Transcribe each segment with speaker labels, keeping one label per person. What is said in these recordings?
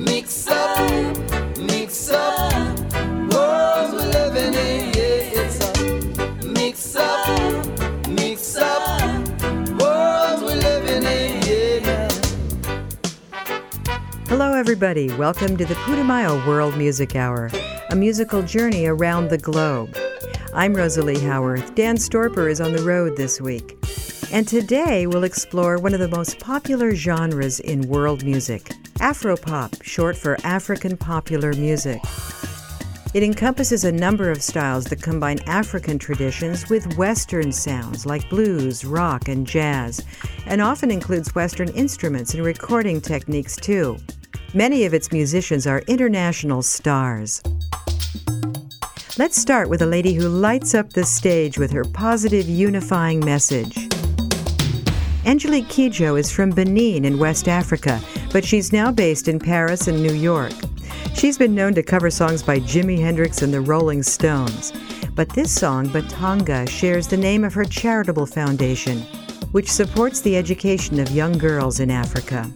Speaker 1: Mix up, mix up.
Speaker 2: Hello, everybody. Welcome to the Putumayo World Music Hour, a musical journey around the globe. I'm Rosalie Howarth. Dan Storper is on the road this week. And today we'll explore one of the most popular genres in world music Afropop, short for African popular music. It encompasses a number of styles that combine African traditions with Western sounds like blues, rock, and jazz, and often includes Western instruments and recording techniques too. Many of its musicians are international stars. Let's start with a lady who lights up the stage with her positive, unifying message. Angelique Kidjo is from Benin in West Africa, but she's now based in Paris and New York. She's been known to cover songs by Jimi Hendrix and the Rolling Stones. But this song, Batonga, shares the name of her charitable foundation, which supports the education of young girls in Africa.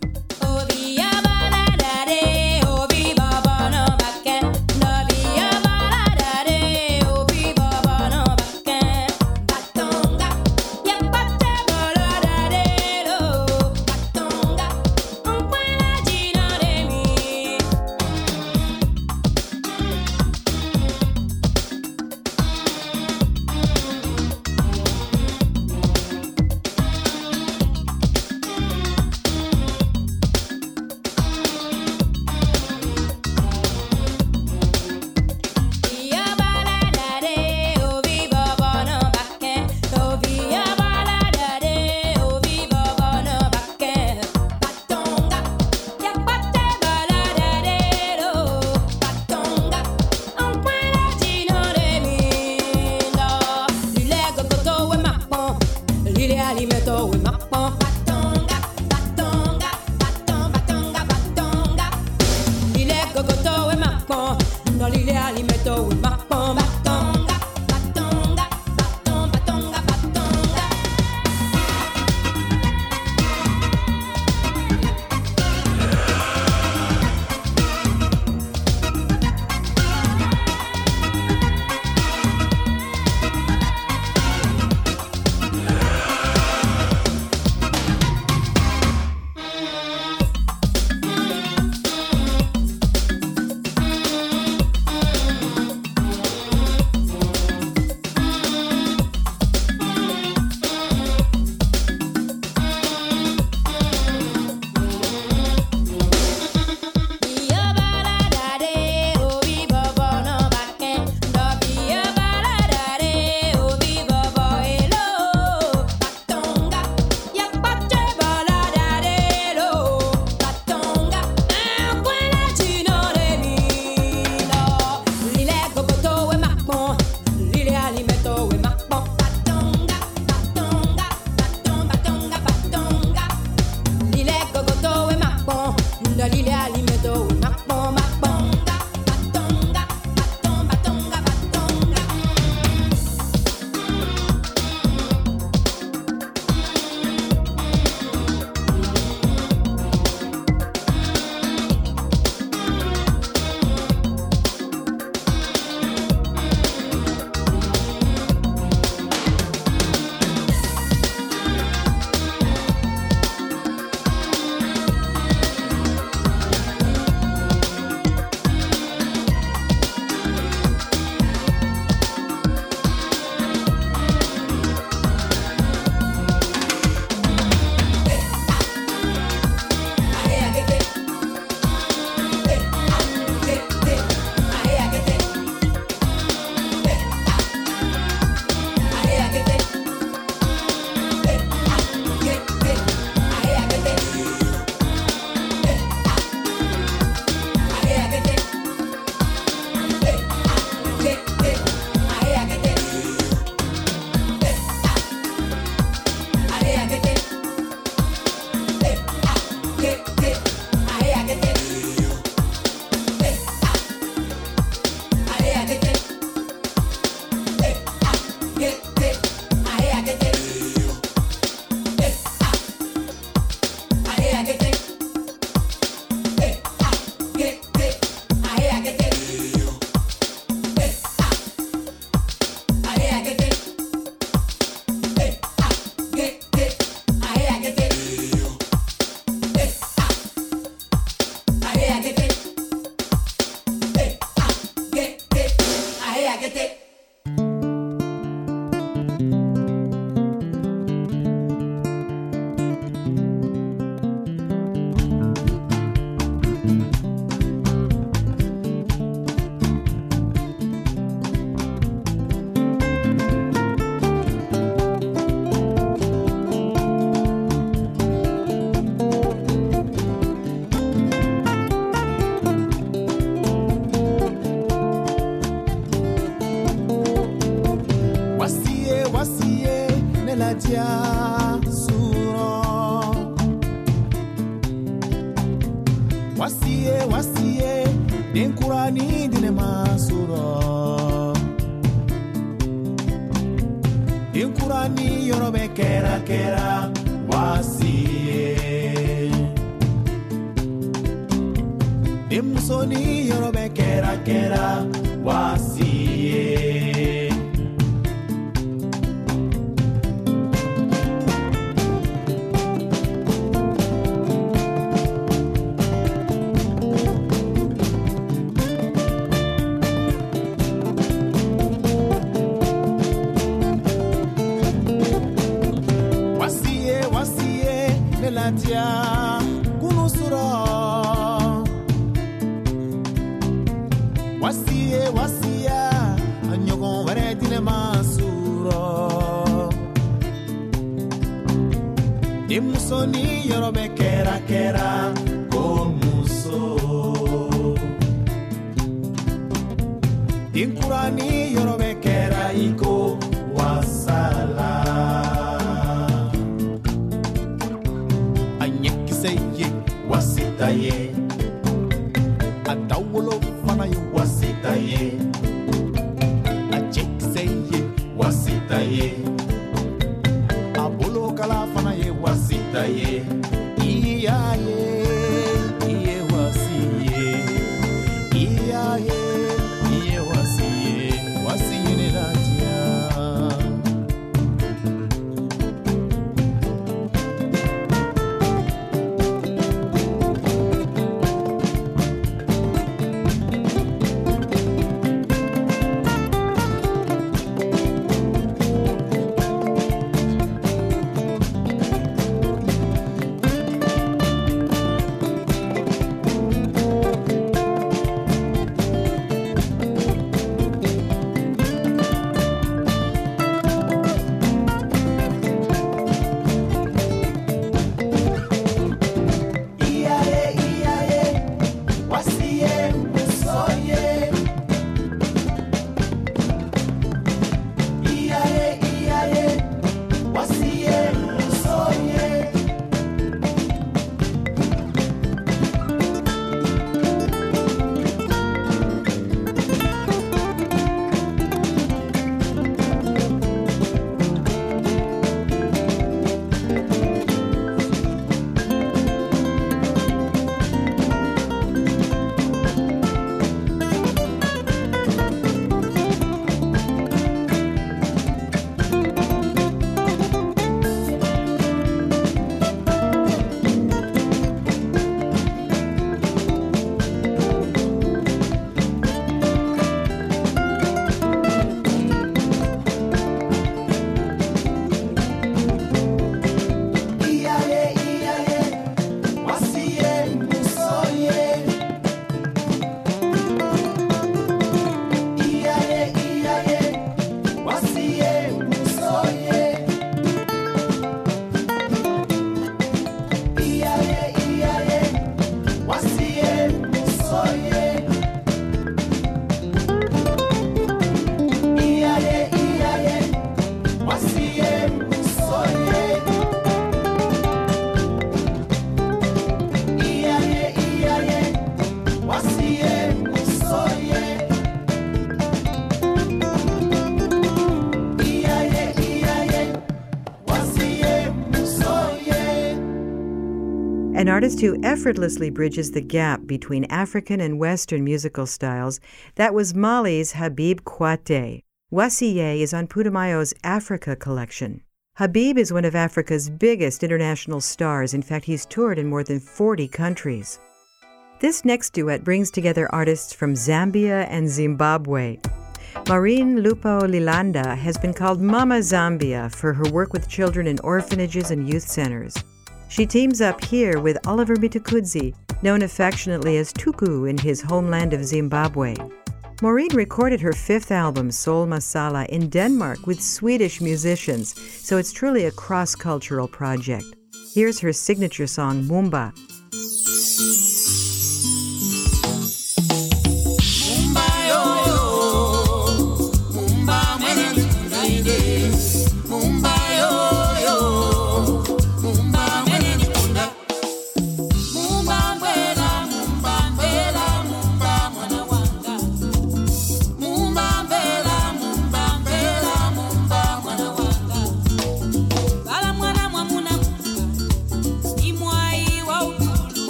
Speaker 3: Ye. A bolokala fana ye wasita ye
Speaker 2: artist who effortlessly bridges the gap between African and Western musical styles, that was Mali's Habib Koite. Wasiye is on Putumayo's Africa collection. Habib is one of Africa's biggest international stars. In fact, he's toured in more than 40 countries. This next duet brings together artists from Zambia and Zimbabwe. Maureen Lupo Lilanda has been called Mama Zambia for her work with children in orphanages and youth centers. She teams up here with Oliver Mtukudzi, known affectionately as Tuku in his homeland of Zimbabwe. Maureen recorded her fifth album, Soul Masala, in Denmark with Swedish musicians, so it's truly a cross cultural project. Here's her signature song, Mumba.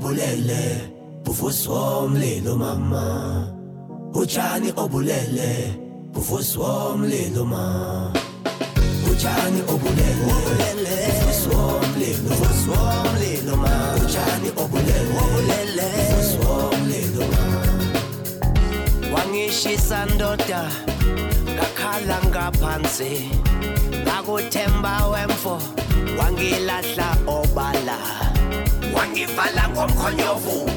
Speaker 4: Obulele buvuswa umlilo mama. Utshani obulele buvuswa umlilo ma. Utshani obulele buvuswa umlilo buvuswa umlilo ma. Utshani obulele buvuswa umlilo ma. Wangishisa ndoda ngakhala ngaphansi. Ngakuthemba wemfo wangilahla obala. Wangivala ngomkhonyovu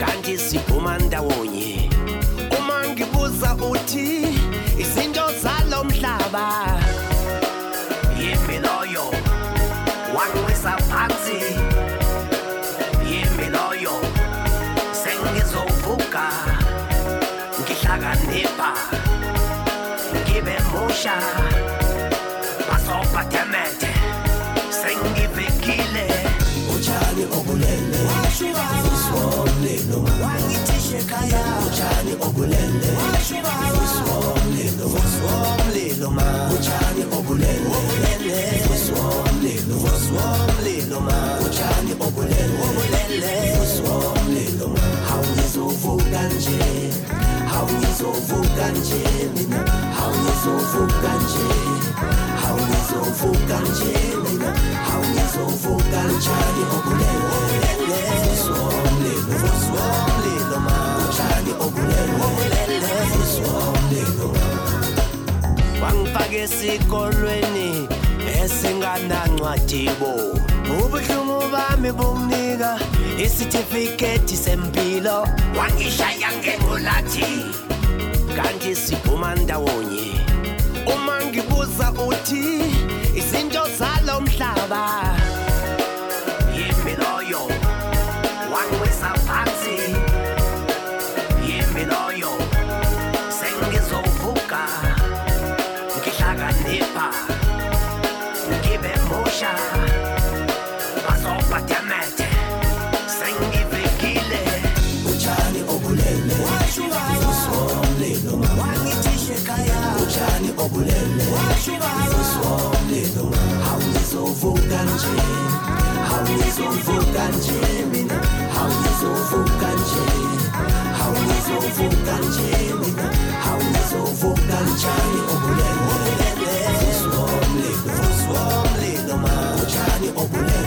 Speaker 4: kanti siphuma ndawonye. Uma ngibuza uthi izinto zalo mhlaba? Yimi loyo wangwisa phansi. Yimi loyo sengizovuka ngihlakanipha ngibe musha. Utshani obulele. Uswomlilo wangithishe khaya utshani obulele. Uswomlilo uswomlilo ma utshani obulele. Uswomlilo uswomlilo ma utshani obulele. Uswomlilo ma hawuzovuka nje. Hawuzovuka nje mina. Hawuzovuka nje ma utshani obulele uswomlilo esikolweni esinganancwadibo ubuhlungu bami isitifiketi sempilo. Wangishaya kanti siphuma ndawonye. Uma ngibuza sauthi izinto zalomhlaba nje mina hawuzovuka nje hawuzovuka nje mina hawuzovuka njani obulele usomlilo usomlilo ma utshani obulele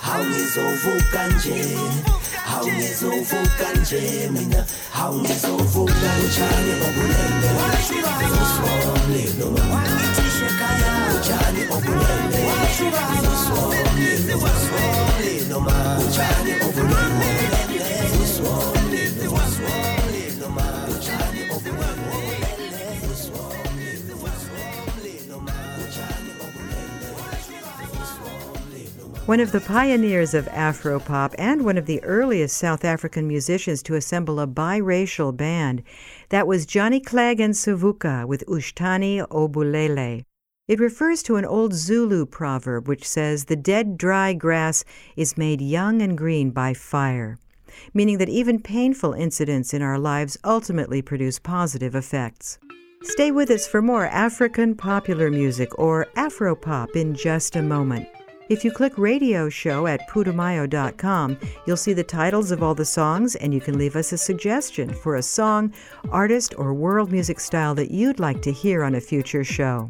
Speaker 4: hawuzovuka nje hawuzovuka nje mina hawuzovuka njani obulele. Usomlilo ma wangithishe khaya utshani obulele. Usomlilo usomlilo ma utshani obulele. Usomlilo usomlilo
Speaker 2: One of the pioneers of Afropop and one of the earliest South African musicians to assemble a biracial band, that was Johnny Clegg and Savuka with Ushtani Obulele. It refers to an old Zulu proverb which says, The dead, dry grass is made young and green by fire. meaning that even painful incidents in our lives ultimately produce positive effects. Stay with us for more African popular music or Afropop in just a moment. If you click radio show at putumayo.com, you'll see the titles of all the songs and you can leave us a suggestion for a song, artist, or world music style that you'd like to hear on a future show.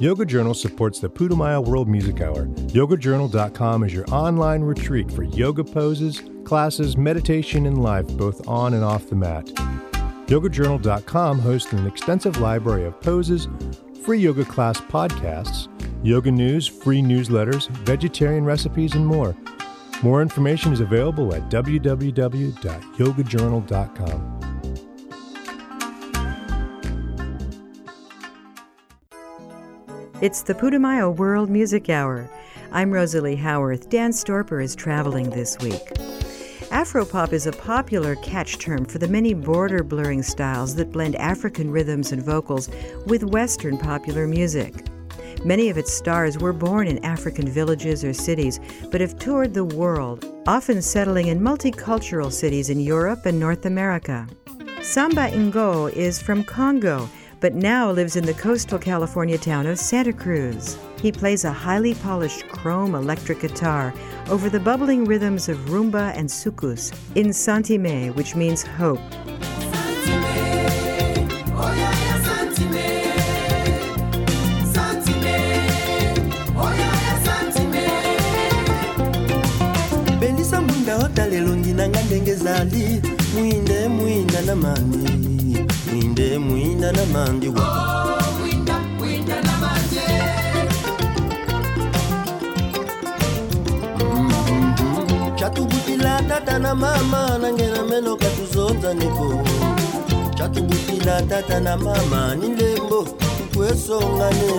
Speaker 5: Yoga Journal supports the Putumayo World Music Hour. YogaJournal.com is your online retreat for yoga poses, classes, meditation, and life, both on and off the mat. YogaJournal.com hosts an extensive library of poses, free yoga class podcasts, yoga news, free newsletters, vegetarian recipes, and more. More information is available at www.yogajournal.com.
Speaker 2: It's the Putumayo World Music Hour. I'm Rosalie Howarth. Dan Storper is traveling this week. Afropop is a popular catch term for the many border blurring styles that blend African rhythms and vocals with Western popular music. Many of its stars were born in African villages or cities, but have toured the world, often settling in multicultural cities in Europe and North America. Samba Ngo is from Congo but now lives in the coastal California town of Santa Cruz. He plays a highly polished chrome electric guitar over the bubbling rhythms of rumba and soukous in Sa Ntima, which means hope.
Speaker 3: belisa mwinda otalelongi nanga ndenge ezali mwinde mwinda na mani mwinde mwinda na mandi wa. Chatubutila tata na mama nange na meno katuzonza niko chatubutila tata na mama ni lembo tukwesongane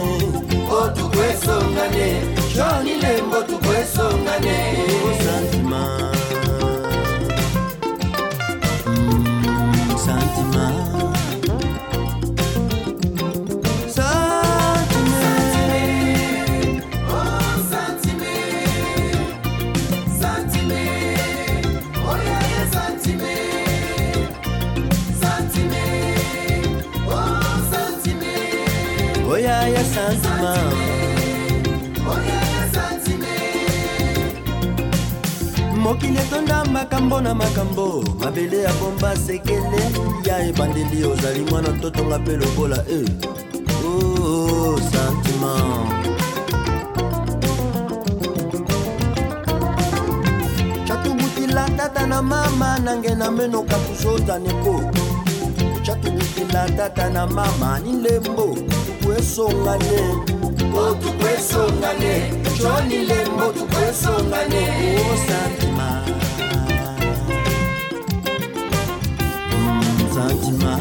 Speaker 3: o tukwesongane co ni lembo tukwesongane o santima mokili etonda makambo na makambo. Mabele ya bomba sekele ya ebandeli ozali mwana totonga mpe lokola e oh, sentiment. Chatubutila tata na mama nange na menoka tuzozaneko chatubutila tata na mama ni lembo tukwesongane o tukwesongane joni lembo tukwesongane santima santima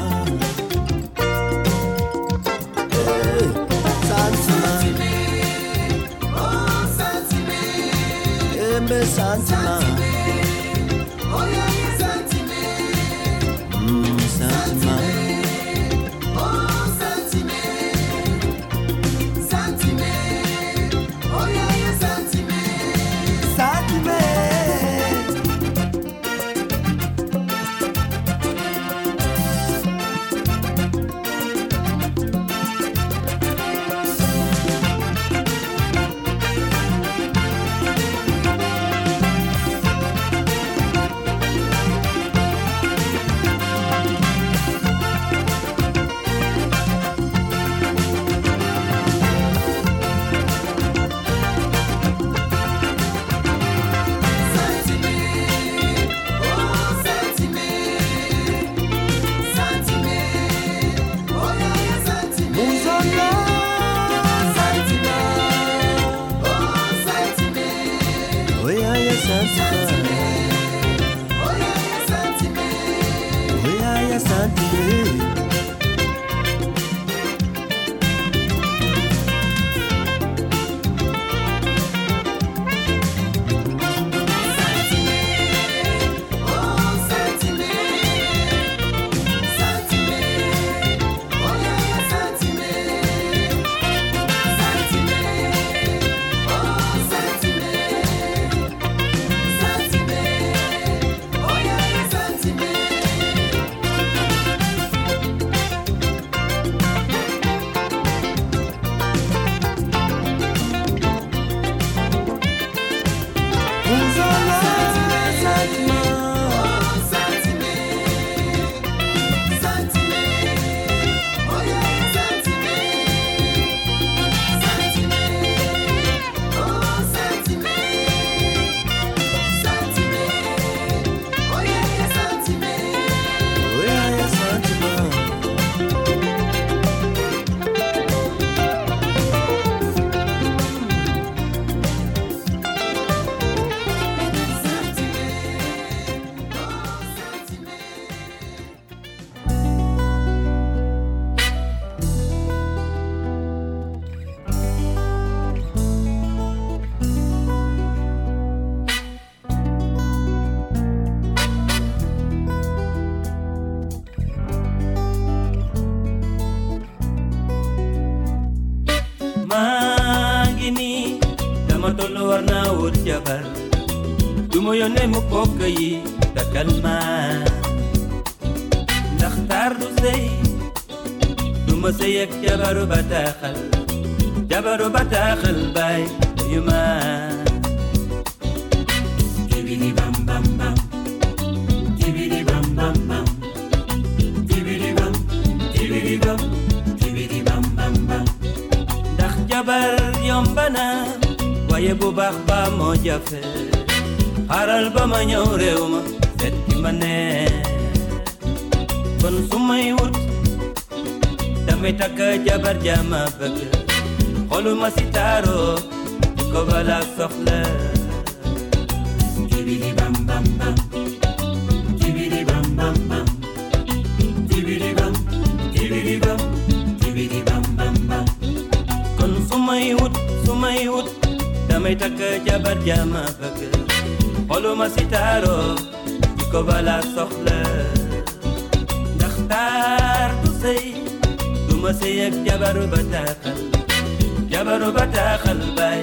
Speaker 6: takk jabar jama bëgg xoluma si taaro di ko bala soxla ndax taar du sëy du ma sëy ak jabaru bataaxal jabaru bataaxal baay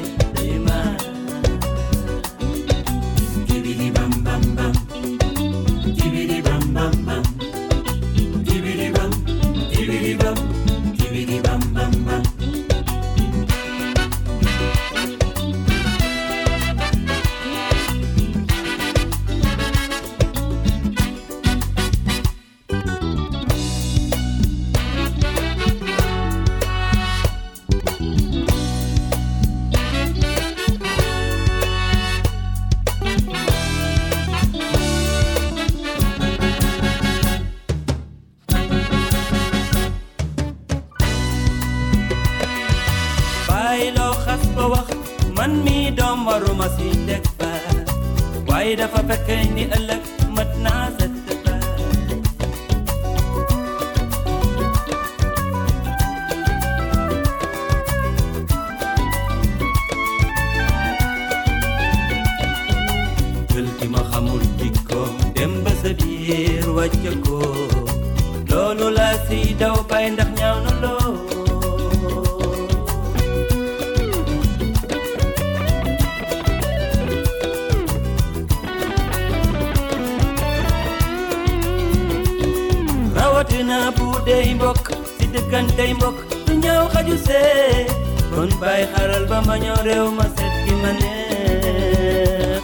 Speaker 6: rawatina bu dey mbokk si dëkkantey mbokk du ñaaw xaju see kon bàyyi xaral ba ma ñëw réew ma seet ki ma neex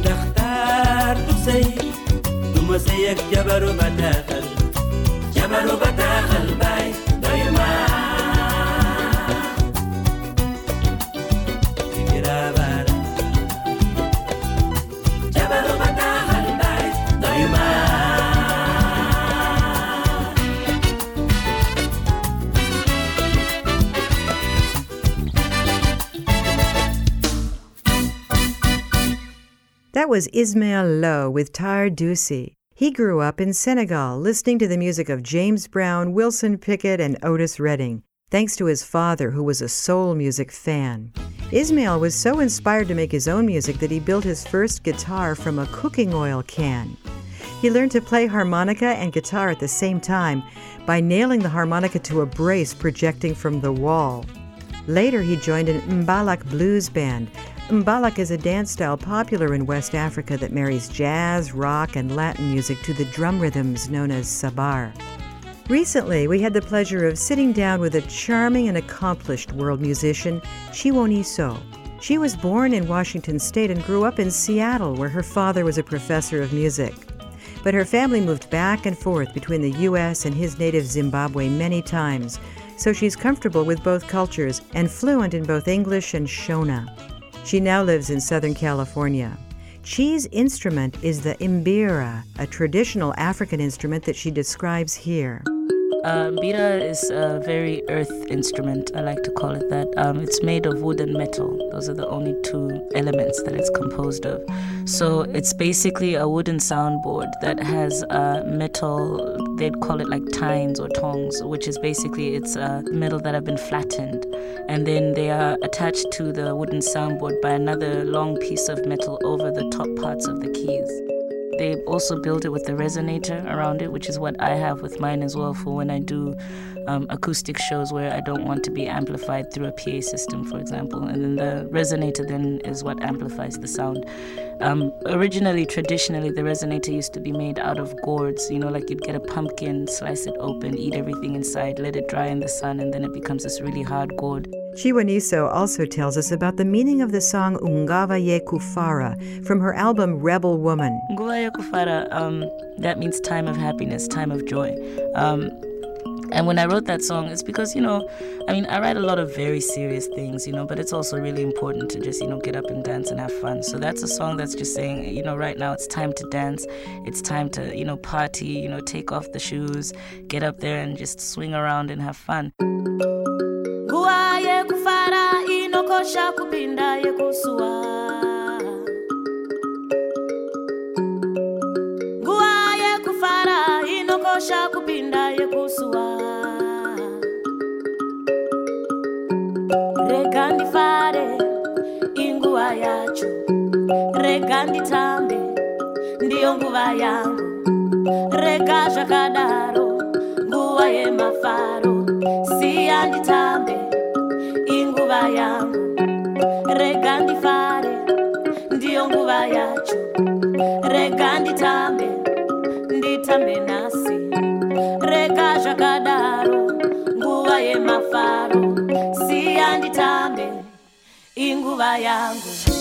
Speaker 6: ndax taar du ma sëy ak jabaru
Speaker 2: was Ismael Lo with Taar Dusey. He grew up in Senegal listening to the music of James Brown, Wilson Pickett, and Otis Redding, thanks to his father, who was a soul music fan. Ismael was so inspired to make his own music that he built his first guitar from a cooking oil can. He learned to play harmonica and guitar at the same time by nailing the harmonica to a brace projecting from the wall. Later, he joined an Mbalax blues band. Mbalax is a dance style popular in West Africa that marries jazz, rock, and Latin music to the drum rhythms known as sabar. Recently, we had the pleasure of sitting down with a charming and accomplished world musician, Chiwoniso. She was born in Washington State and grew up in Seattle, where her father was a professor of music. But her family moved back and forth between the U.S. and his native Zimbabwe many times, so she's comfortable with both cultures and fluent in both English and Shona. She now lives in Southern California. Chi's instrument is the mbira, a traditional African instrument that she describes here.
Speaker 7: Uh, bira is a very earth instrument. I like to call it that. Um, it's made of wood and metal. Those are the only two elements that it's composed of. So it's basically a wooden soundboard that has uh, metal. They'd call it like tines or tongs, which is basically it's uh, metal that have been flattened, and then they are attached to the wooden soundboard by another long piece of metal over the top parts of the keys. They also build it with the resonator around it, which is what I have with mine as well for when I do um, acoustic shows where I don't want to be amplified through a PA system, for example. And then the resonator then is what amplifies the sound. Um, originally, traditionally, the resonator used to be made out of gourds. You know, like you'd get a pumpkin, slice it open, eat everything inside, let it dry in the sun, and then it becomes this really hard gourd.
Speaker 2: Chiwoniso also tells us about the meaning of the song Nguva Ye Kufara from her album Rebel Woman.
Speaker 7: Nguva ya kufara, um, that means time of happiness, time of joy. Um, and when I wrote that song, it's because, you know, I mean, I write a lot of very serious things, you know, but it's also really important to just, you know, get up and dance and have fun. So that's a song that's just saying, you know, right now it's time to dance. It's time to, you know, party, you know, take off the shoes, get up there and just swing around and have fun.
Speaker 8: nguva inguva yacho. Rega nditambe ndiyo nguva yangu. Rega zvakadaro nguva yemafaro. Siya nditambe inguva yangu. Rega ndifare ndiyo nguva yacho. Rega nditambe nditambe nasi nyumba yangu.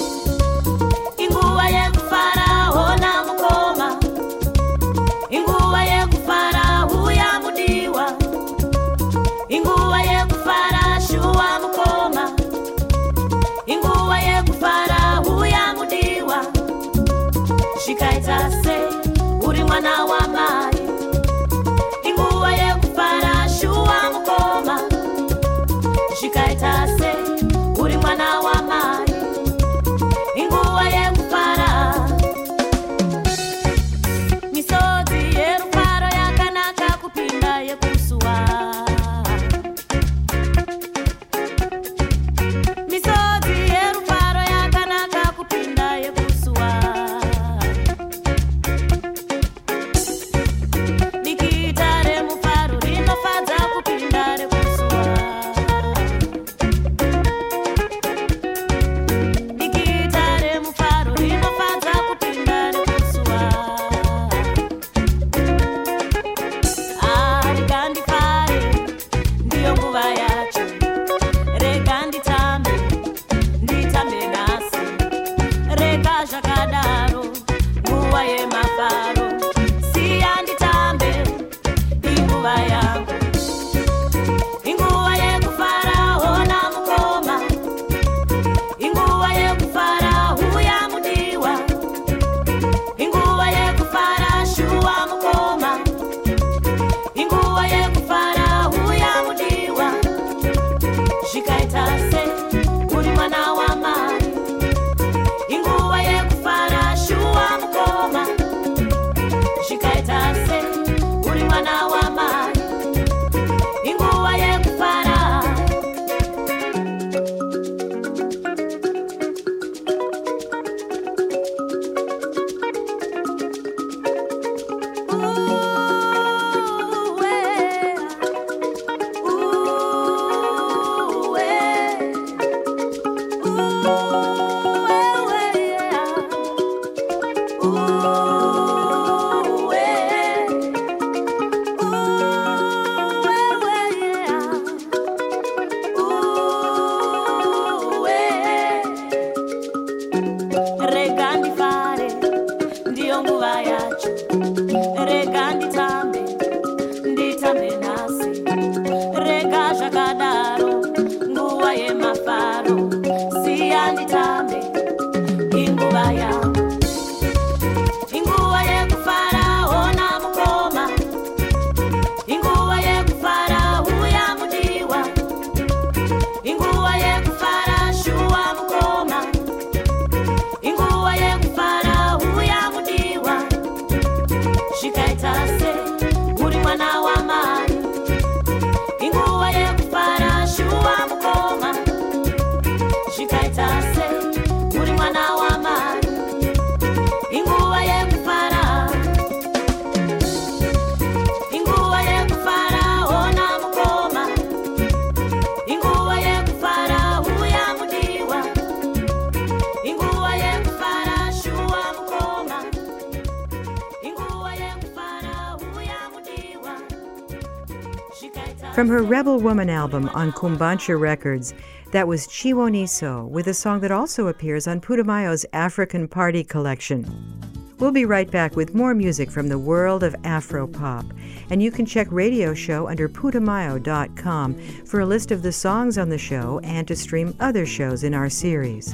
Speaker 2: From her Rebel Woman album on Cumbancha Records, that was Chiwoniso with a song that also appears on Putumayo's African Party collection. We'll be right back with more music from the world of Afropop. And you can check Radio Show under Putumayo.com for a list of the songs on the show and to stream other shows in our series.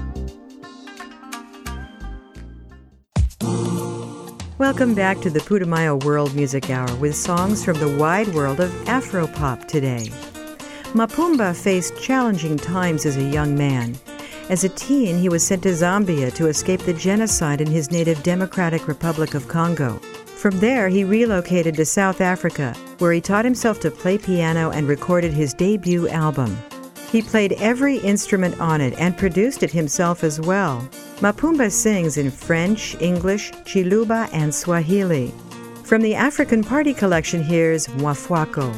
Speaker 2: Welcome back to the Putumayo World Music Hour with songs from the wide world of Afropop today. Mapumba faced challenging times as a young man. As a teen, he was sent to Zambia to escape the genocide in his native Democratic Republic of Congo. From there, he relocated to South Africa, where he taught himself to play piano and recorded his debut album. He played every instrument on it and produced it himself as well. Mapumba sings in French, English, Chiluba, and Swahili. From the African Party collection, here's Mwafwako.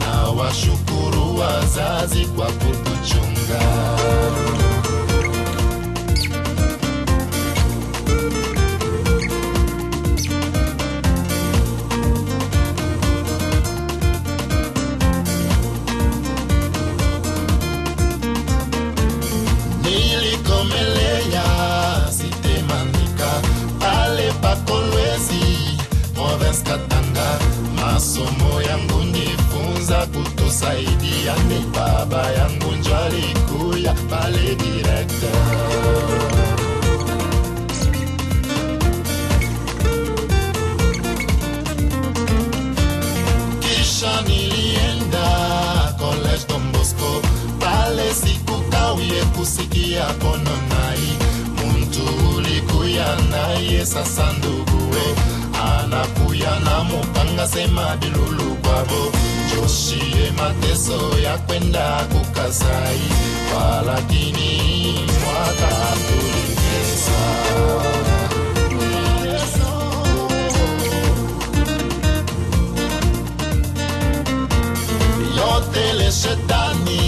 Speaker 9: na washukuru wazazi kwa kutuchunga masomo yangu nifunza kutosaidia ni baba yangu njo alikuya pale directeur kisha nilienda college Don Bosco. Pale sikukawie kusikia kono nai. Muntu ulikuya naye sasa na mupanga sema bilulu kwabo joshie mateso ya kwenda kukasai walakini mwaka tulingeza yote le shetani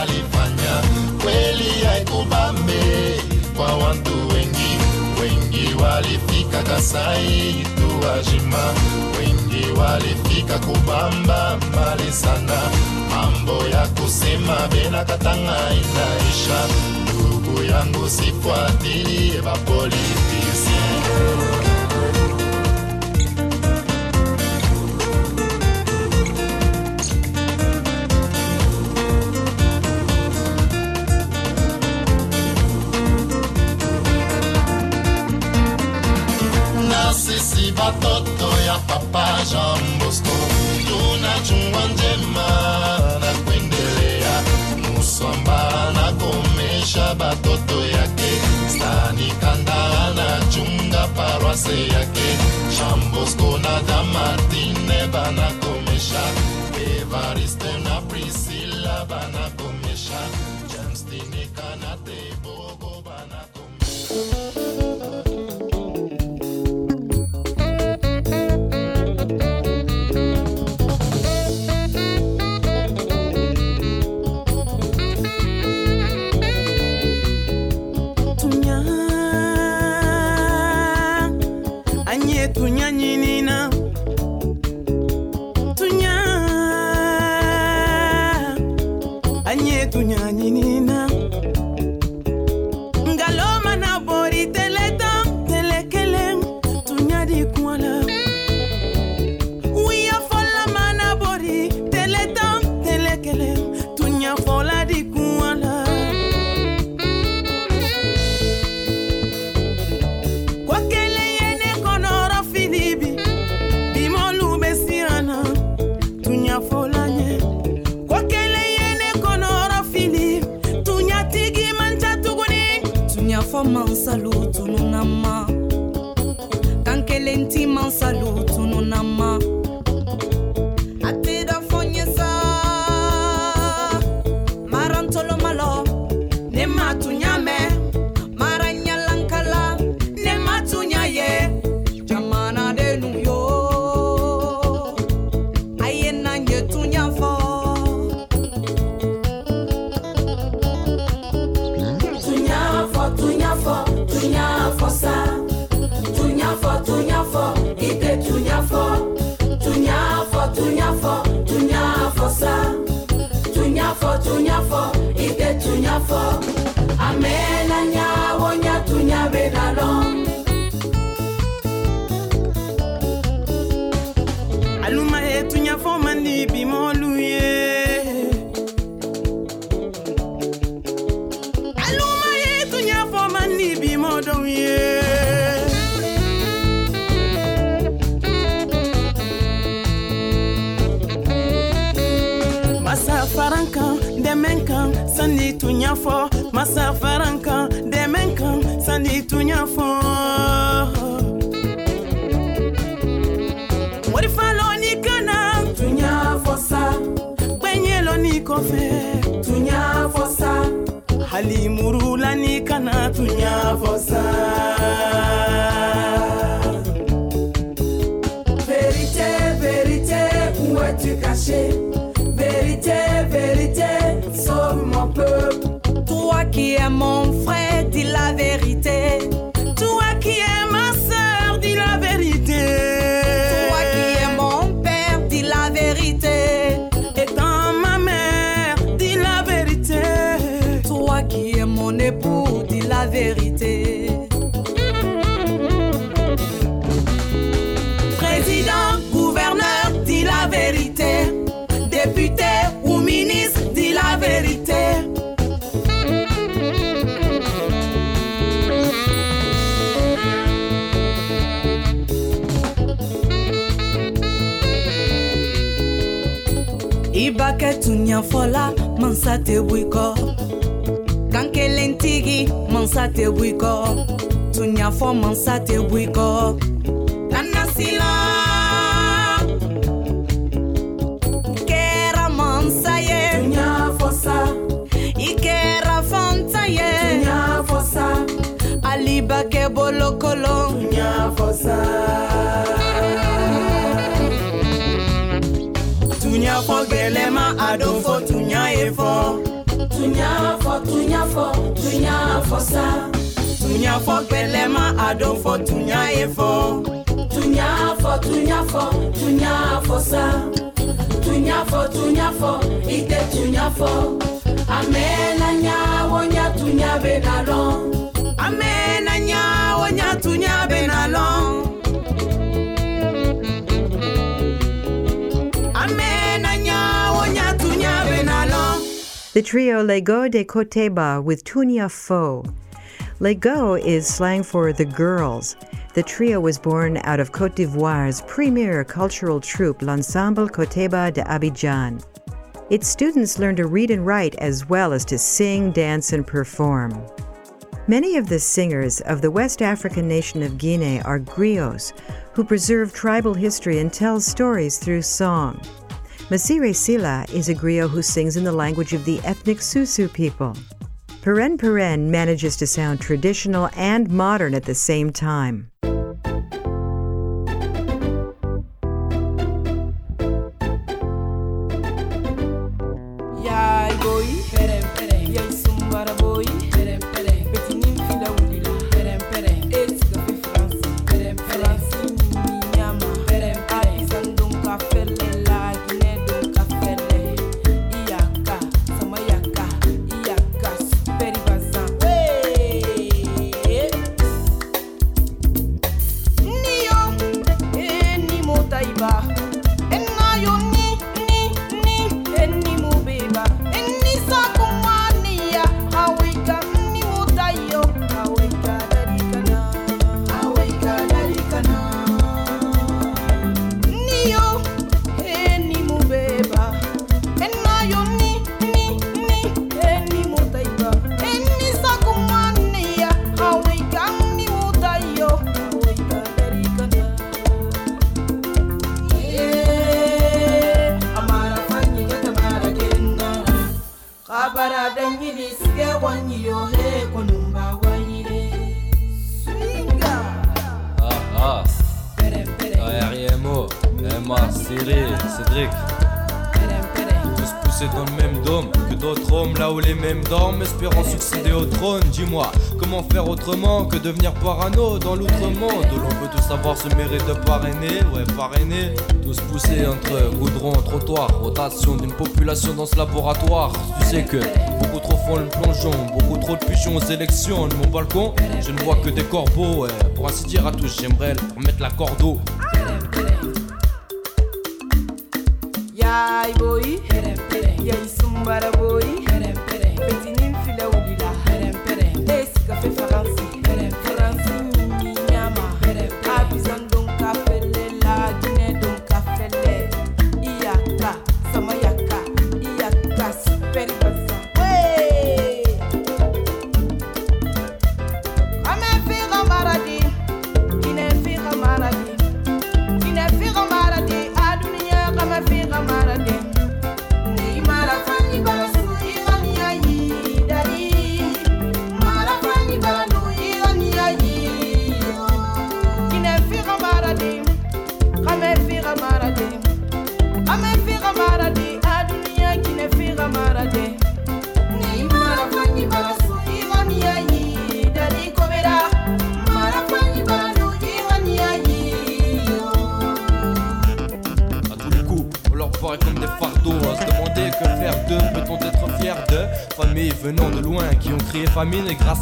Speaker 9: alifanya kweli haikubambe kwa watu wengi wengi walifika kasai tuwajima wengi walifika kubamba mbali sana mambo ya kusema bena katanga inaisha. Ndugu yangu sifuatilie banakomesha Evariste na Priscilla banakomesha
Speaker 10: mon
Speaker 11: époux, dis la vérité. Président, gouverneur, dis la vérité. Député ou ministre, dis la vérité. i b'a kɛ tuɲafɔla mansa bɔ mansa tɛ bɔ i kɔ tuɲafɔ mansa tɛ bɔ i kɔ nanasila kɛra mansa ye
Speaker 10: Tunyafo sa,
Speaker 11: i kɛra fanta ye
Speaker 10: tunyafo sa,
Speaker 11: ali b'a kɛ bolokolon
Speaker 10: tunyafo sa.
Speaker 11: tuɲafɔ
Speaker 10: tunyafɔ tunyafɔ tunyafɔ sa.
Speaker 11: tunyafɔ gbɛlɛma a dɔn fɔ tunya ye fɔ.
Speaker 10: tunyafɔ tunyafɔ tunyafɔ sa. tunyafɔ tunyafɔ i tɛ tunyafɔ.
Speaker 11: amɛna nyawo nya tunya bɛ na lɔn. amɛna nyawo nya tunya bɛ na lɔn.
Speaker 12: The trio Les Go de Koteba with Tougna Fo. Les Go is slang for the girls. The trio was born out of Cote d'Ivoire's premier cultural troupe, l'Ensemble Koteba de Abidjan. Its students learn to read and write as well as to sing, dance, and perform. Many of the singers of the West African nation of Guinea are griots, who preserve tribal history and tell stories through song. Macire Sylla is a griot who sings in the language of the ethnic Susu people. Perenperen manages to sound traditional and modern at the same time.
Speaker 13: dans ce laboratoire. Tu sais que beaucoup trop font le plongeon, beaucoup trop de pigeons aux élections. Mon balcon, je ne vois que des corbeaux. Pour ainsi dire à tous, j'aimerais leur mettre la cordeau.
Speaker 12: Yeah, boy.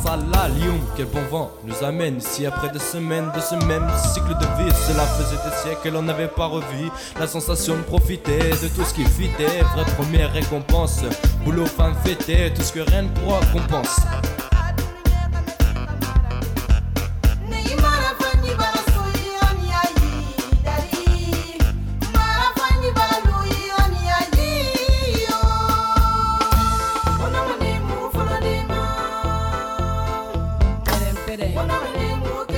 Speaker 13: Masala, Lyoum, quel bon vent nous amène ici après des semaines de ce même cycle de vie. Cela faisait des siècles, on n'avait pas revu la sensation de profiter de tout ce qui fitait. Vraie première récompense, boulot, femme fêtée, tout ce que rien ne pourra
Speaker 14: compenser. Friday.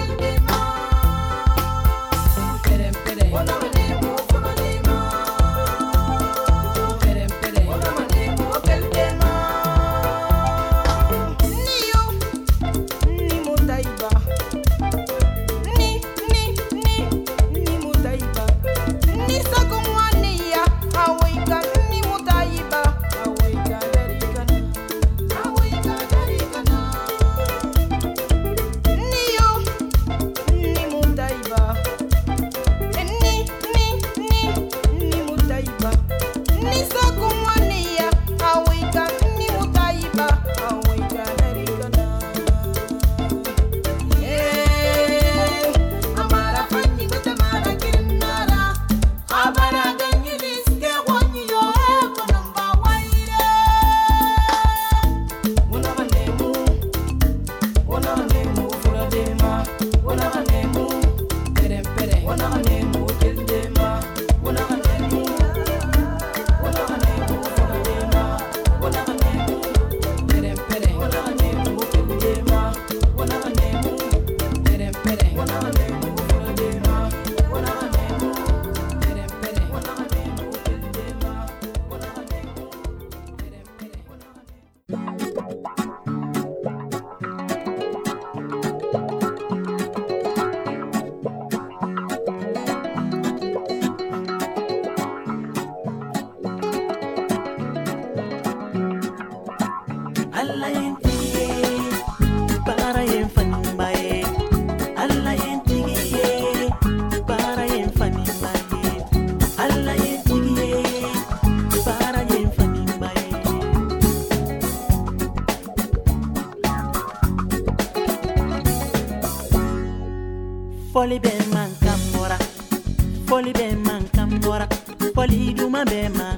Speaker 14: foli be man kan bɔra foli bɛ man kan bɔra foli duman be man.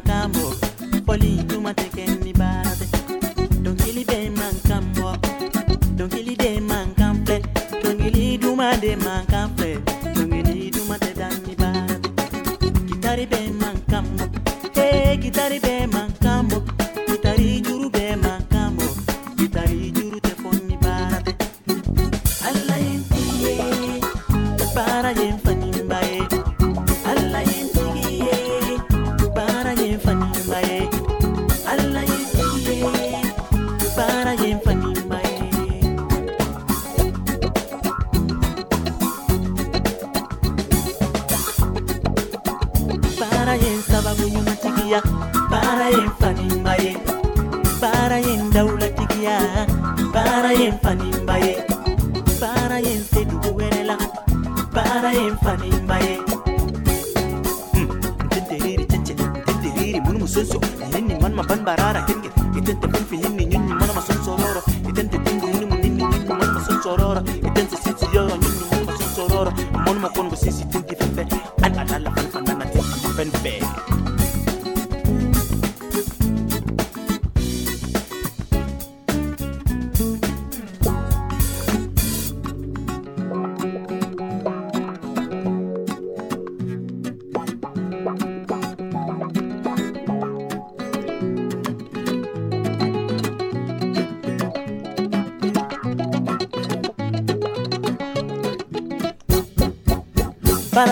Speaker 14: Fan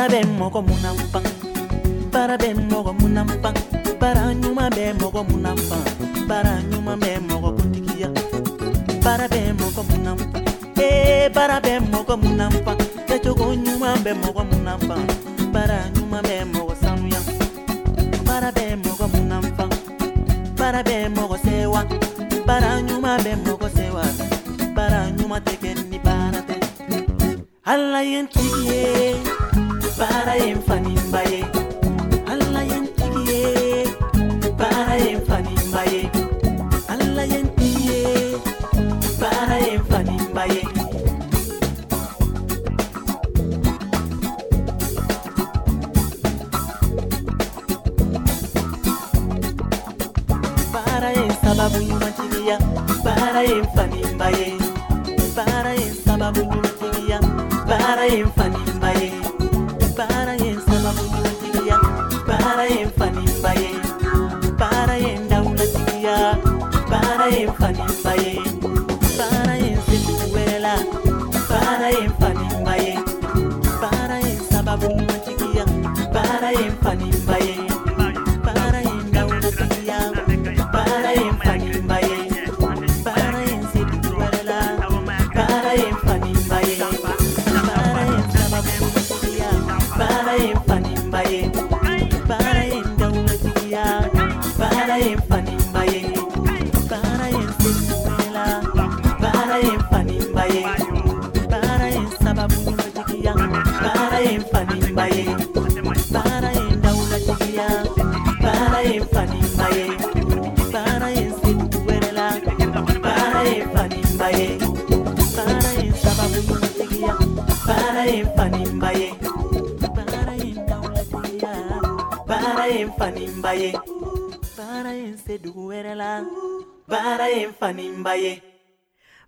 Speaker 14: bara bɛ mɔgɔ mun na fan bara ɲuman bɛ mɔgɔ mun na fan bara ɲuman bɛ mɔgɔ kuntigiya bara bɛ mɔgɔ mun na fan ee bara bɛ mɔgɔ mun na fan kɛcogo ɲuman bɛ mɔgɔ mun na fan bara ɲuman bɛ mɔgɔ sanuya bara bɛ mɔgɔ mun na fan bara bɛ sewa bara ɲuman bɛ mɔgɔ sewa bara ɲuman tɛ kɛ ni baara tɛ ala ye n ye baara ye. Ala ye n tigi ye. Baara ye n fanimba ye. Ala ye. N tigi ye baara ye. Ye baara sababu ɲumantigiya baara ye n ye. Baara sababu ɲumantigiya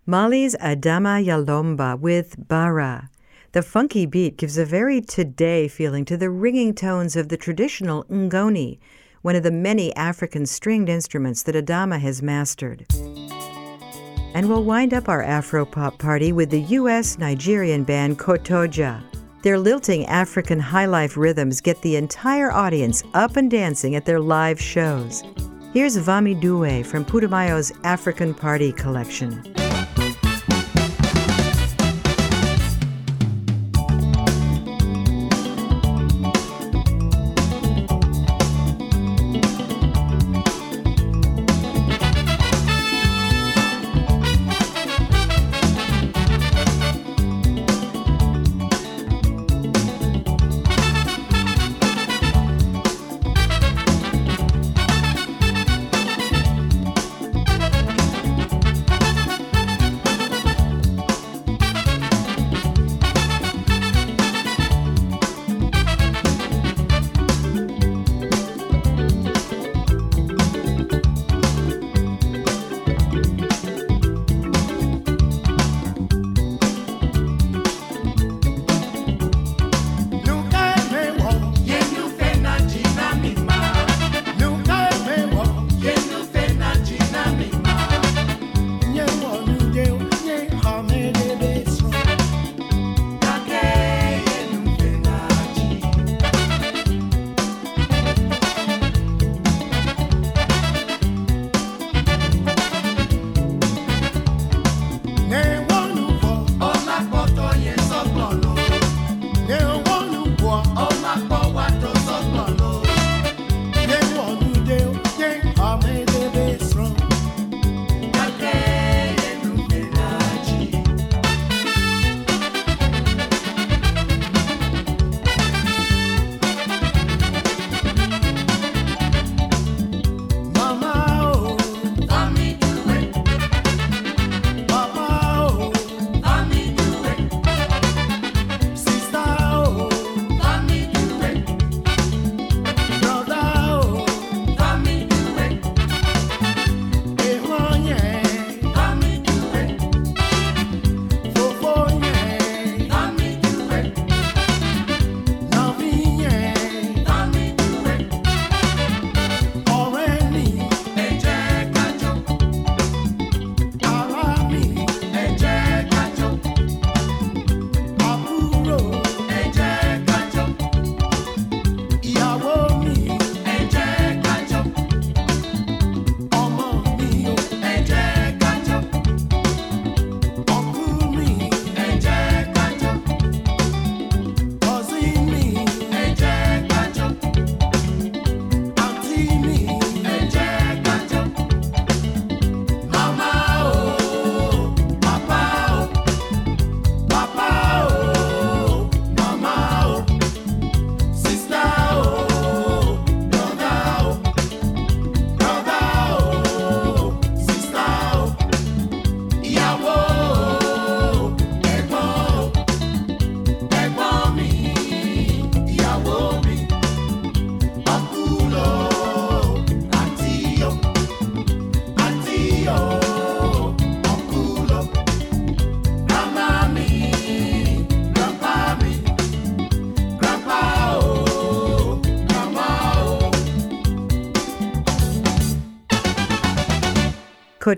Speaker 2: Mali's Adama Yalomba with Bara. The funky beat gives a very today feeling to the ringing tones of the traditional ngoni, one of the many African stringed instruments that Adama has mastered. And we'll wind up our Afro pop party with the U.S. Nigerian band Kotoja. Their lilting African highlife rhythms get the entire audience up and dancing at their live shows. Here's Vami Duwe from Putumayo's African Party collection.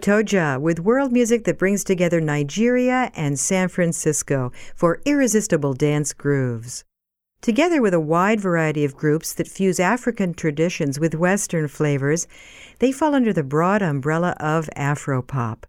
Speaker 2: Kotoja with world music that brings together Nigeria and San Francisco for irresistible dance grooves. Together with a wide variety of groups that fuse African traditions with Western flavors, they fall under the broad umbrella of Afropop.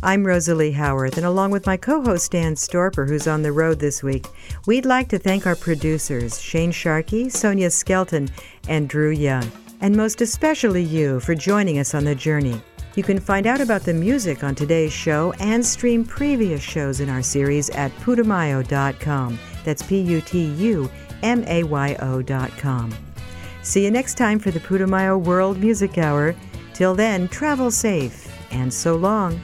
Speaker 2: I'm Rosalie Howarth, and along with my co host Dan Storper, who's on the road this week, we'd like to thank our producers, Shane Sharkey, Sonia Skelton, and Drew Young, and most especially you for joining us on the journey. You can find out about the music on today's show and stream previous shows in our series at putumayo.com. That's P U T U M A Y O.com. See you next time for the Putumayo World Music Hour. Till then, travel safe and so long.